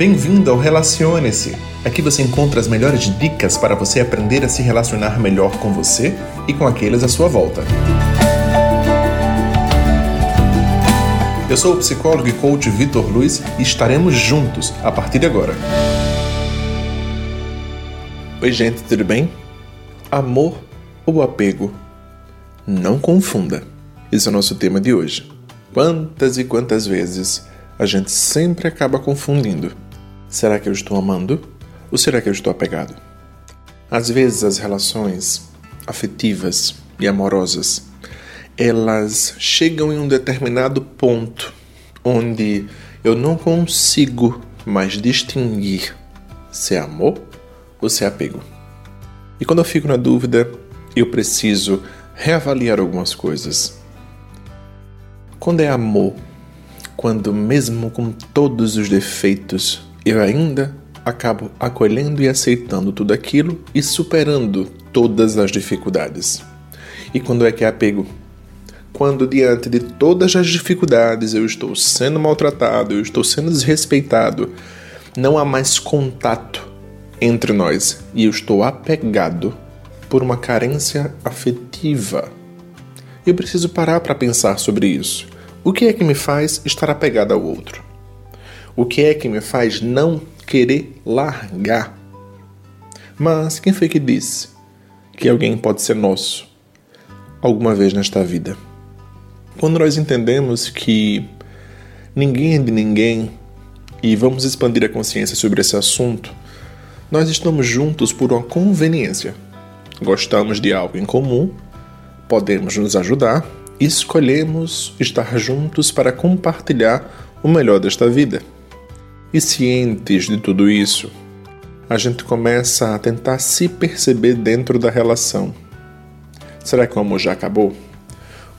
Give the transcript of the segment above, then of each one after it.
Bem-vindo ao Relacione-se. Aqui você encontra as melhores dicas para você aprender a se relacionar melhor com você e com aqueles à sua volta. Eu sou o psicólogo e coach Vitor Luiz e estaremos juntos a partir de agora. Oi, gente, tudo bem? Amor ou apego? Não confunda. Esse é o nosso tema de hoje. Quantas e quantas vezes a gente sempre acaba confundindo Será que eu estou amando? Ou será que eu estou apegado? Às vezes as relações afetivas e amorosas, elas chegam em um determinado ponto onde eu não consigo mais distinguir se é amor ou se é apego. E quando eu fico na dúvida, eu preciso reavaliar algumas coisas. Quando é amor, quando mesmo com todos os defeitos eu ainda acabo acolhendo e aceitando tudo aquilo e superando todas as dificuldades. E quando é que é apego? Quando diante de todas as dificuldades eu estou sendo maltratado, eu estou sendo desrespeitado, não há mais contato entre nós e eu estou apegado por uma carência afetiva. Eu preciso parar para pensar sobre isso. O que é que me faz estar apegado ao outro? O que é que me faz não querer largar? Mas quem foi que disse que alguém pode ser nosso alguma vez nesta vida? Quando nós entendemos que ninguém é de ninguém e vamos expandir a consciência sobre esse assunto, nós estamos juntos por uma conveniência. Gostamos de algo em comum, podemos nos ajudar e escolhemos estar juntos para compartilhar o melhor desta vida. E cientes de tudo isso, a gente começa a tentar se perceber dentro da relação. Será que o amor já acabou?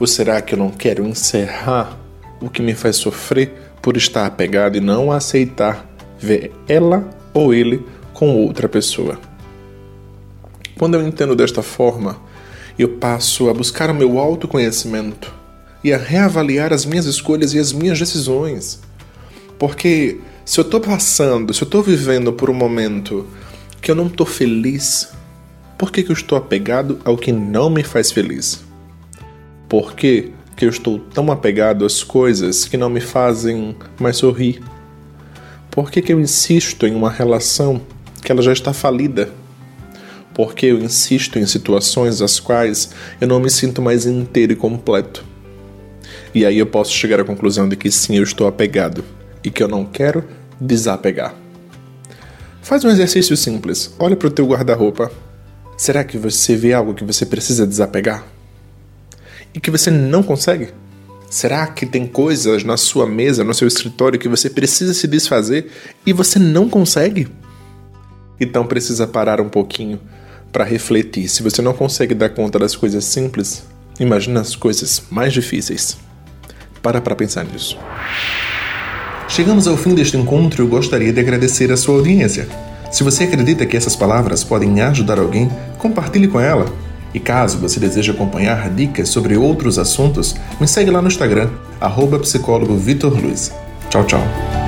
Ou será que eu não quero encerrar o que me faz sofrer por estar apegado e não aceitar ver ela ou ele com outra pessoa? Quando eu entendo desta forma, eu passo a buscar o meu autoconhecimento e a reavaliar as minhas escolhas e as minhas decisões. Porque se eu estou passando, se eu estou vivendo por um momento que eu não estou feliz, por que, que eu estou apegado ao que não me faz feliz? Por que, que eu estou tão apegado às coisas que não me fazem mais sorrir? Por que, que eu insisto em uma relação que ela já está falida? Por que eu insisto em situações às quais eu não me sinto mais inteiro e completo? E aí eu posso chegar à conclusão de que sim, eu estou apegado e que eu não quero desapegar. Faz um exercício simples. Olha para o teu guarda-roupa. Será que você vê algo que você precisa desapegar? E que você não consegue? Será que tem coisas na sua mesa, no seu escritório que você precisa se desfazer e você não consegue? Então precisa parar um pouquinho para refletir. Se você não consegue dar conta das coisas simples, imagina as coisas mais difíceis. Para para pensar nisso. Chegamos ao fim deste encontro e eu gostaria de agradecer a sua audiência. Se você acredita que essas palavras podem ajudar alguém, compartilhe com ela. E caso você deseje acompanhar dicas sobre outros assuntos, me segue lá no Instagram, arroba. Tchau, tchau.